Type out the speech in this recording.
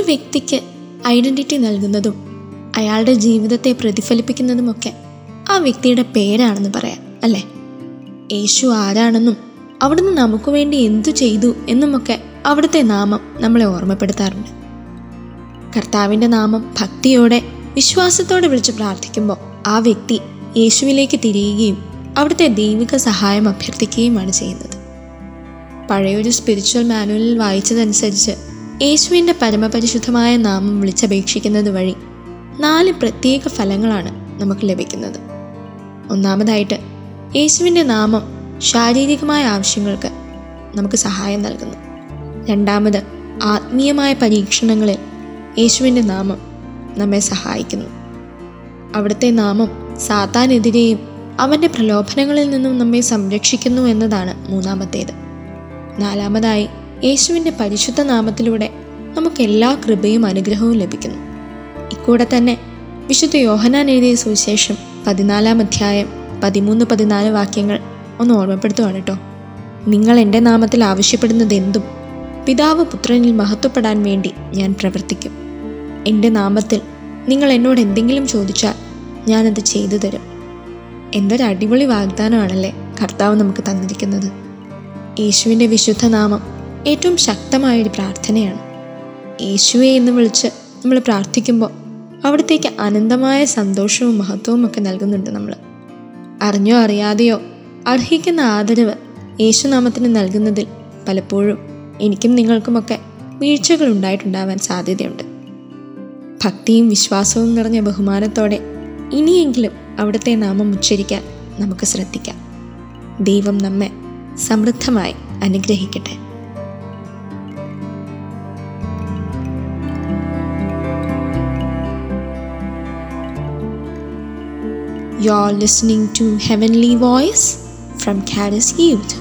വ്യക്തിക്ക് ഐഡന്റിറ്റി നൽകുന്നതും അയാളുടെ ജീവിതത്തെ പ്രതിഫലിപ്പിക്കുന്നതുമൊക്കെ ആ വ്യക്തിയുടെ പേരാണെന്ന് പറയാം അല്ലേ? യേശു ആരാണെന്നും അവിടുന്ന് നമുക്ക് വേണ്ടി എന്തു ചെയ്തു എന്നുമൊക്കെ അവിടുത്തെ നാമം നമ്മളെ ഓർമ്മപ്പെടുത്താറുണ്ട്. കർത്താവിന്റെ നാമം ഭക്തിയോടെ വിശ്വാസത്തോടെ വിളിച്ച് പ്രാർത്ഥിക്കുമ്പോൾ ആ വ്യക്തി യേശുവിലേക്ക് തിരിയുകയും അവിടുത്തെ ദൈവിക സഹായം അഭ്യർത്ഥിക്കുകയുമാണ് ചെയ്യുന്നത്. പഴയൊരു സ്പിരിച്വൽ മാനുവലിൽ വായിച്ചതനുസരിച്ച് യേശുവിന്റെ പരമപരിശുദ്ധമായ നാമം വിളിച്ചപേക്ഷിക്കുന്നത് വഴി നാല് പ്രത്യേക ഫലങ്ങളാണ് നമുക്ക് ലഭിക്കുന്നത്. ഒന്നാമതായിട്ട് യേശുവിന്റെ നാമം ശാരീരികമായ ആവശ്യങ്ങൾക്ക് നമുക്ക് സഹായം നൽകുന്നു. രണ്ടാമത് ആത്മീയമായ പരീക്ഷണങ്ങളിൽ യേശുവിന്റെ നാമം നമ്മെ സഹായിക്കുന്നു. അവിടുത്തെ നാമം സാത്താനെതിരെയും അവന്റെ പ്രലോഭനങ്ങളിൽ നിന്നും നമ്മെ സംരക്ഷിക്കുന്നു എന്നതാണ് മൂന്നാമത്തേത്. നാലാമതായി യേശുവിന്റെ പരിശുദ്ധ നാമത്തിലൂടെ നമുക്ക് എല്ലാ കൃപയും അനുഗ്രഹവും ലഭിക്കുന്നു. ഇക്കൂടെ തന്നെ വിശുദ്ധ യോഹനാൻ എഴുതിയ സുവിശേഷം പതിനാലാം അധ്യായം പതിമൂന്ന് പതിനാല് വാക്യങ്ങൾ ഒന്ന് ഓർമ്മപ്പെടുത്തുവാണ് കേട്ടോ. നിങ്ങൾ എന്റെ നാമത്തിൽ ആവശ്യപ്പെടുന്നത് എന്തും പിതാവ് പുത്രനിൽ മഹത്വപ്പെടാൻ വേണ്ടി ഞാൻ പ്രവർത്തിക്കും. എന്റെ നാമത്തിൽ നിങ്ങൾ എന്നോട് എന്തെങ്കിലും ചോദിച്ചാൽ ഞാനത് ചെയ്തു തരും. എന്തൊരു അടിപൊളി വാഗ്ദാനമാണല്ലേ കർത്താവ് നമുക്ക് തന്നിരിക്കുന്നത്. യേശുവിന്റെ വിശുദ്ധ നാമം ഏറ്റവും ശക്തമായൊരു പ്രാർത്ഥനയാണ്. യേശുവെ എന്ന് വിളിച്ച് നമ്മൾ പ്രാർത്ഥിക്കുമ്പോൾ അവിടത്തേക്ക് അനന്തമായ സന്തോഷവും മഹത്വവും ഒക്കെ നൽകുന്നുണ്ട് നമ്മൾ. അറിഞ്ഞോ അറിയാതെയോ അർഹിക്കുന്ന ആദരവ് യേശുനാമത്തിന് നൽകുന്നതിൽ പലപ്പോഴും എനിക്കും നിങ്ങൾക്കുമൊക്കെ വീഴ്ചകൾ ഉണ്ടായിട്ടുണ്ടാവാൻ സാധ്യതയുണ്ട്. ഭക്തിയും വിശ്വാസവും നിറഞ്ഞ ബഹുമാനത്തോടെ ഇനിയെങ്കിലും അവിടുത്തെ നാമം ഉച്ചരിക്കാൻ നമുക്ക് ശ്രദ്ധിക്കാം. ദൈവം നമ്മെ സമൃദ്ധമായി അനുഗ്രഹിക്കട്ടെ. You're listening to Heavenly Voice from Caddis Youth.